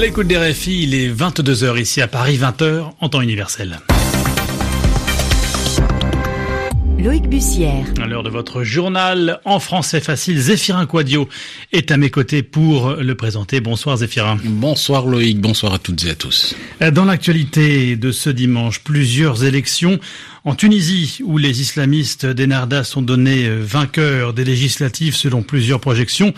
À l'écoute des RFI, il est 22h ici à Paris, 20h en temps universel. Loïc Bussière. À l'heure de votre journal en français facile, Zéphirin Quadio est à mes côtés pour le présenter. Bonsoir Zéphirin. Bonsoir Loïc, bonsoir à toutes et à tous. Dans l'actualité de ce dimanche, plusieurs élections en Tunisie, où les islamistes d'Enarda sont donnés vainqueurs des législatives selon plusieurs projections,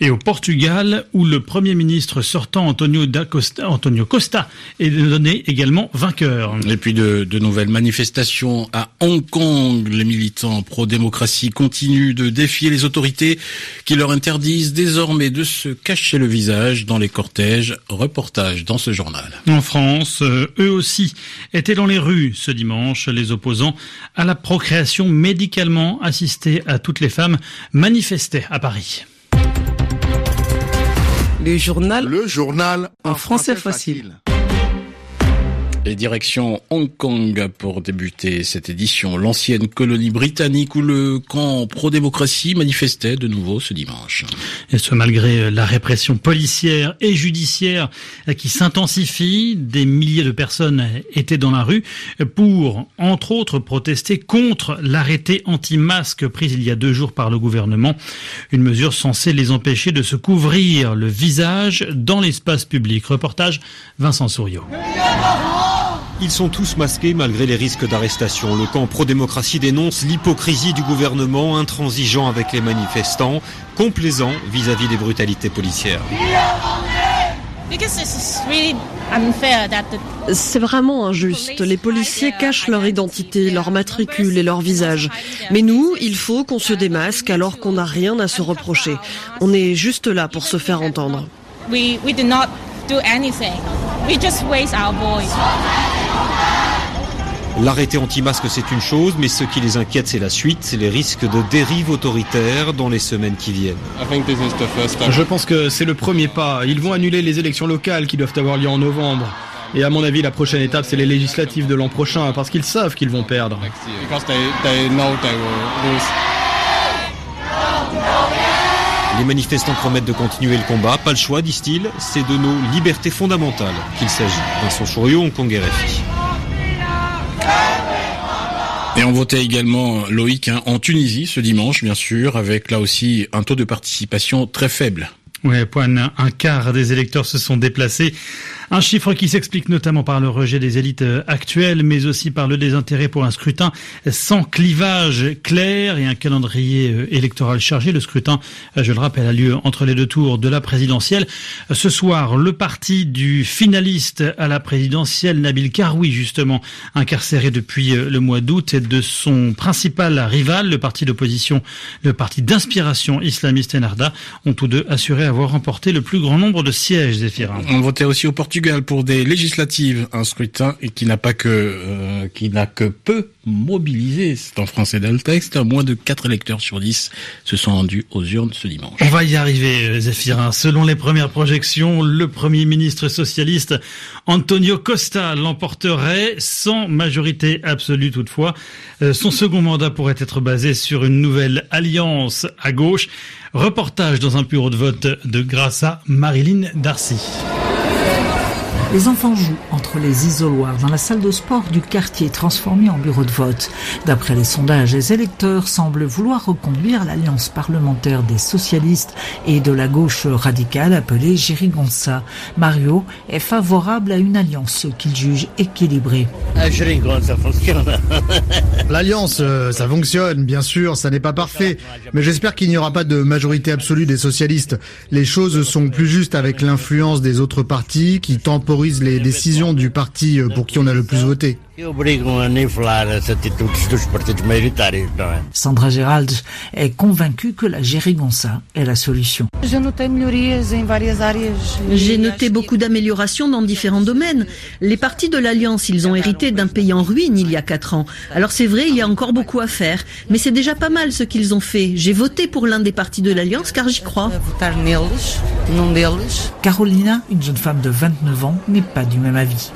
et au Portugal, où le Premier ministre sortant Antonio, da Costa, Antonio Costa est donné également vainqueur. Et puis de, de nouvelles manifestations à Hong Kong. Les militants pro-démocratie continuent de défier les autorités qui leur interdisent désormais de se cacher le visage dans les cortèges. Reportage dans ce journal. En France, euh, eux aussi étaient dans les rues ce dimanche. Les opposants à la procréation médicalement assistée à toutes les femmes manifestaient à Paris. Le journal. Le journal en français facile. Et direction Hong Kong pour débuter cette édition, l'ancienne colonie britannique où le camp pro-démocratie manifestait de nouveau ce dimanche. Et ce malgré la répression policière et judiciaire qui s'intensifie, des milliers de personnes étaient dans la rue pour, entre autres, protester contre l'arrêté anti-masque pris il y a deux jours par le gouvernement. Une mesure censée les empêcher de se couvrir le visage dans l'espace public. Reportage Vincent Souriau. Ils sont tous masqués malgré les risques d'arrestation. Le camp pro-démocratie dénonce l'hypocrisie du gouvernement intransigeant avec les manifestants, complaisant vis-à-vis des brutalités policières. C'est vraiment injuste. Les policiers cachent leur identité, leur matricule et leur visage. Mais nous, il faut qu'on se démasque alors qu'on n'a rien à se reprocher. On est juste là pour se faire entendre. We, we did not do anything. We just raise our voice. L'arrêté anti-masque, c'est une chose, mais ce qui les inquiète, c'est la suite, c'est les risques de dérive autoritaire dans les semaines qui viennent. Je pense que c'est le premier pas. Ils vont annuler les élections locales qui doivent avoir lieu en novembre. Et à mon avis, la prochaine étape, c'est les législatives de l'an prochain, parce qu'ils savent qu'ils vont perdre. Les manifestants promettent de continuer le combat. Pas le choix, disent-ils. C'est de nos libertés fondamentales qu'il s'agit. Vincent Chouriot, Hong Kong. Et on votait également, Loïc, hein, en Tunisie ce dimanche, bien sûr, avec là aussi un taux de participation très faible. Oui, point un quart des électeurs se sont déplacés. Un chiffre qui s'explique notamment par le rejet des élites actuelles, mais aussi par le désintérêt pour un scrutin sans clivage clair et un calendrier électoral chargé. Le scrutin, je le rappelle, a lieu entre les deux tours de la présidentielle. Ce soir, le parti du finaliste à la présidentielle, Nabil Karoui, justement, incarcéré depuis le mois d'août, et de son principal rival, le parti d'opposition, le parti d'inspiration islamiste Enarda, ont tous deux assuré avoir remporté le plus grand nombre de sièges, Zéphirin. On votait aussi au Portugal pour des législatives, un scrutin qui n'a pas que euh, qui n'a que peu mobilisé, c'est en français dans le texte, moins de 4 électeurs sur 10 se sont rendus aux urnes ce dimanche. On va y arriver, Zéphirin. Selon les premières projections, le Premier ministre socialiste Antonio Costa l'emporterait sans majorité absolue toutefois. Son second mandat pourrait être basé sur une nouvelle alliance à gauche. Reportage dans un bureau de vote de grâce à Marilyn Darcy. Les enfants jouent entre les isoloirs dans la salle de sport du quartier transformé en bureau de vote. D'après les sondages, les électeurs semblent vouloir reconduire l'alliance parlementaire des socialistes et de la gauche radicale appelée Gérigonça. Mario est favorable à une alliance qu'il juge équilibrée. L'alliance, euh, ça fonctionne, bien sûr, ça n'est pas parfait, mais j'espère qu'il n'y aura pas de majorité absolue des socialistes. Les choses sont plus justes avec l'influence des autres partis qui temporisent les décisions du parti pour qui on a le plus voté. Sandra Gérald est convaincue que la Gérigonça est la solution. J'ai noté beaucoup d'améliorations dans différents domaines. Les partis de l'Alliance, ils ont hérité d'un pays en ruine il y a quatre ans. Alors c'est vrai, il y a encore beaucoup à faire, mais c'est déjà pas mal ce qu'ils ont fait. J'ai voté pour l'un des partis de l'Alliance car j'y crois. Carolina, une jeune femme de 29 ans, n'est pas du même avis.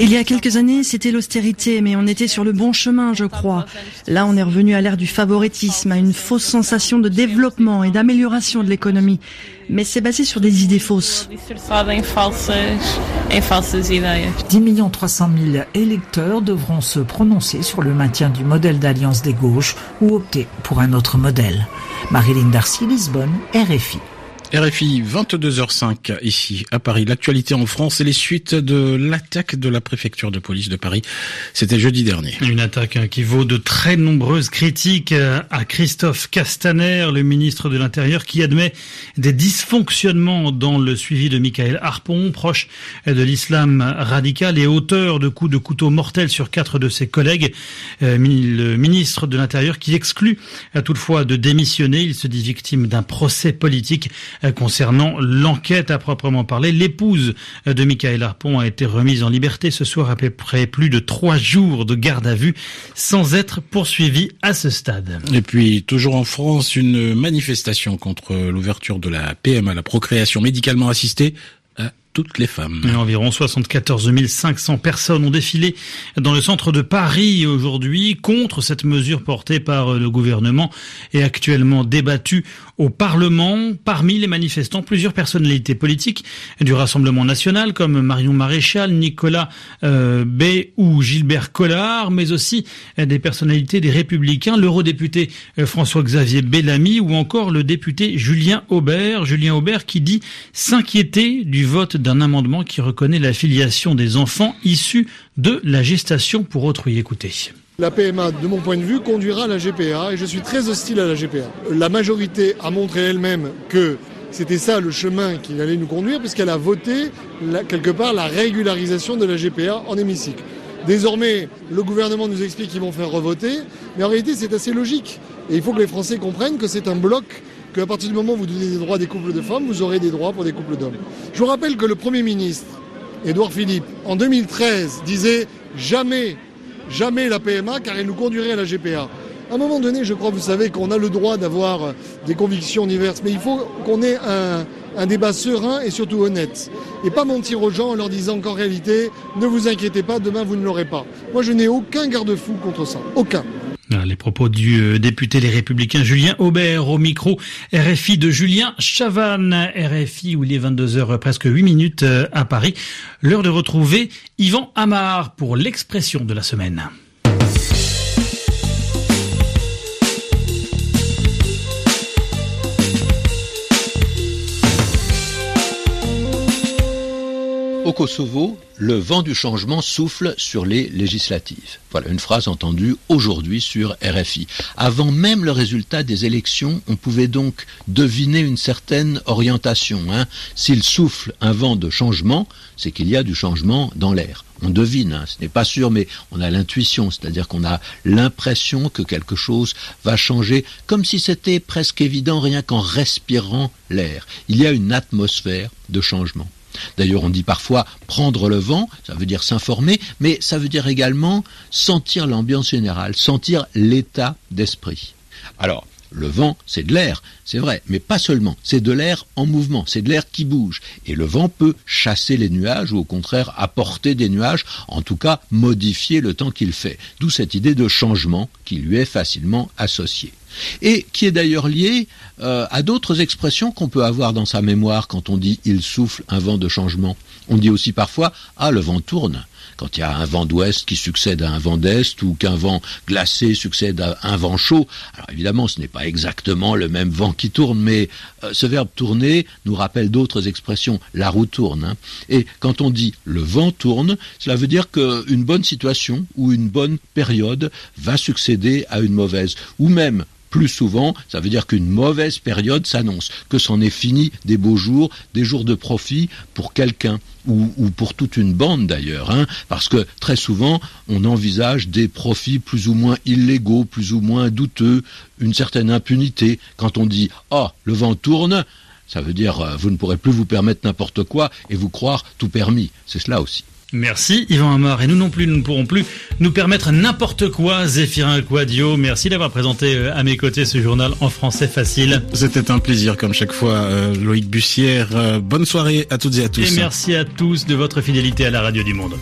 Il y a quelques années, c'était l'austérité, mais on était sur le bon chemin, je crois. Là, on est revenu à l'ère du favoritisme, à une fausse sensation de développement et d'amélioration de l'économie. Mais c'est basé sur des idées fausses. 10 millions 300 000 électeurs devront se prononcer sur le maintien du modèle d'alliance des gauches ou opter pour un autre modèle. Marilyn Darcy, Lisbonne, RFI. RFI 22h05 ici à Paris. L'actualité en France et les suites de l'attaque de la préfecture de police de Paris. C'était jeudi dernier. Une attaque hein, qui vaut de très nombreuses critiques euh, à Christophe Castaner, le ministre de l'Intérieur, qui admet des dysfonctionnements dans le suivi de Michael Harpon, proche de l'islam radical et auteur de coups de couteau mortels sur quatre de ses collègues. Euh, le ministre de l'Intérieur qui exclut euh, toutefois de démissionner. Il se dit victime d'un procès politique concernant l'enquête à proprement parler. L'épouse euh, de Michael Harpon a été remise en liberté ce soir après plus de trois jours de garde à vue sans être poursuivie à ce stade. Et puis, toujours en France, une manifestation contre l'ouverture de la PMA, la procréation médicalement assistée toutes les femmes. environ 74 500 personnes ont défilé dans le centre de Paris aujourd'hui contre cette mesure portée par le gouvernement et actuellement débattue au Parlement. Parmi les manifestants, plusieurs personnalités politiques du Rassemblement national comme Marion Maréchal, Nicolas euh, Bay ou Gilbert Collard, mais aussi des personnalités des Républicains, l'eurodéputé euh, François-Xavier Bellamy ou encore le député Julien Aubert. Julien Aubert qui dit s'inquiéter du vote d'un amendement qui reconnaît la filiation des enfants issus de la gestation pour autrui. Écoutez. La PMA, de mon point de vue, conduira à la GPA et je suis très hostile à la GPA. La majorité a montré elle-même que c'était ça le chemin qui allait nous conduire puisqu'elle a voté quelque part la régularisation de la GPA en hémicycle. Désormais, le gouvernement nous explique qu'ils vont faire revoter, mais en réalité c'est assez logique. Et il faut que les Français comprennent que c'est un bloc qu'à partir du moment où vous donnez des droits des couples de femmes, vous aurez des droits pour des couples d'hommes. Je vous rappelle que le Premier ministre, Édouard Philippe, en 2013, disait jamais, jamais la PMA car elle nous conduirait à la GPA. À un moment donné, je crois, vous savez qu'on a le droit d'avoir des convictions diverses, mais il faut qu'on ait un, un débat serein et surtout honnête. Et pas mentir aux gens en leur disant qu'en réalité, ne vous inquiétez pas, demain vous ne l'aurez pas. Moi, je n'ai aucun garde-fou contre ça. Aucun. Les propos du euh, député Les Républicains Julien Aubert au micro RFI de Julien Chavannes, RFI où il est 22h presque 8 minutes euh, à Paris. L'heure de retrouver Yvan Amar pour l'expression de la semaine. Au Kosovo, le vent du changement souffle sur les législatives. Voilà une phrase entendue aujourd'hui sur RFI. Avant même le résultat des élections, on pouvait donc deviner une certaine orientation. Hein. S'il souffle un vent de changement, c'est qu'il y a du changement dans l'air. On devine, hein. ce n'est pas sûr, mais on a l'intuition, c'est-à-dire qu'on a l'impression que quelque chose va changer, comme si c'était presque évident rien qu'en respirant l'air. Il y a une atmosphère de changement. D'ailleurs, on dit parfois prendre le vent, ça veut dire s'informer, mais ça veut dire également sentir l'ambiance générale, sentir l'état d'esprit. Alors, le vent, c'est de l'air, c'est vrai, mais pas seulement. C'est de l'air en mouvement, c'est de l'air qui bouge. Et le vent peut chasser les nuages ou au contraire apporter des nuages, en tout cas modifier le temps qu'il fait. D'où cette idée de changement qui lui est facilement associée et qui est d'ailleurs lié euh, à d'autres expressions qu'on peut avoir dans sa mémoire quand on dit il souffle un vent de changement. On dit aussi parfois ah le vent tourne quand il y a un vent d'ouest qui succède à un vent d'est ou qu'un vent glacé succède à un vent chaud. Alors évidemment, ce n'est pas exactement le même vent qui tourne, mais euh, ce verbe tourner nous rappelle d'autres expressions. La roue tourne. Hein. Et quand on dit le vent tourne, cela veut dire qu'une bonne situation ou une bonne période va succéder à une mauvaise. Ou même plus souvent, ça veut dire qu'une mauvaise période s'annonce, que c'en est fini des beaux jours, des jours de profit pour quelqu'un. Ou, pour toute une bande d'ailleurs, hein, parce que très souvent on envisage des profits plus ou moins illégaux, plus ou moins douteux, une certaine impunité. Quand on dit oh le vent tourne, ça veut dire euh, vous ne pourrez plus vous permettre n'importe quoi et vous croire tout permis. C'est cela aussi. Merci Yvan Amar. Et nous non plus, nous ne pourrons plus nous permettre n'importe quoi, Zéphirin Quadio. Merci d'avoir présenté euh, à mes côtés ce journal en français facile. C'était un plaisir comme chaque fois, euh, Loïc Bussière. Euh, bonne soirée à toutes et à tous. Et merci à tous de votre fidélité à la radio du monde.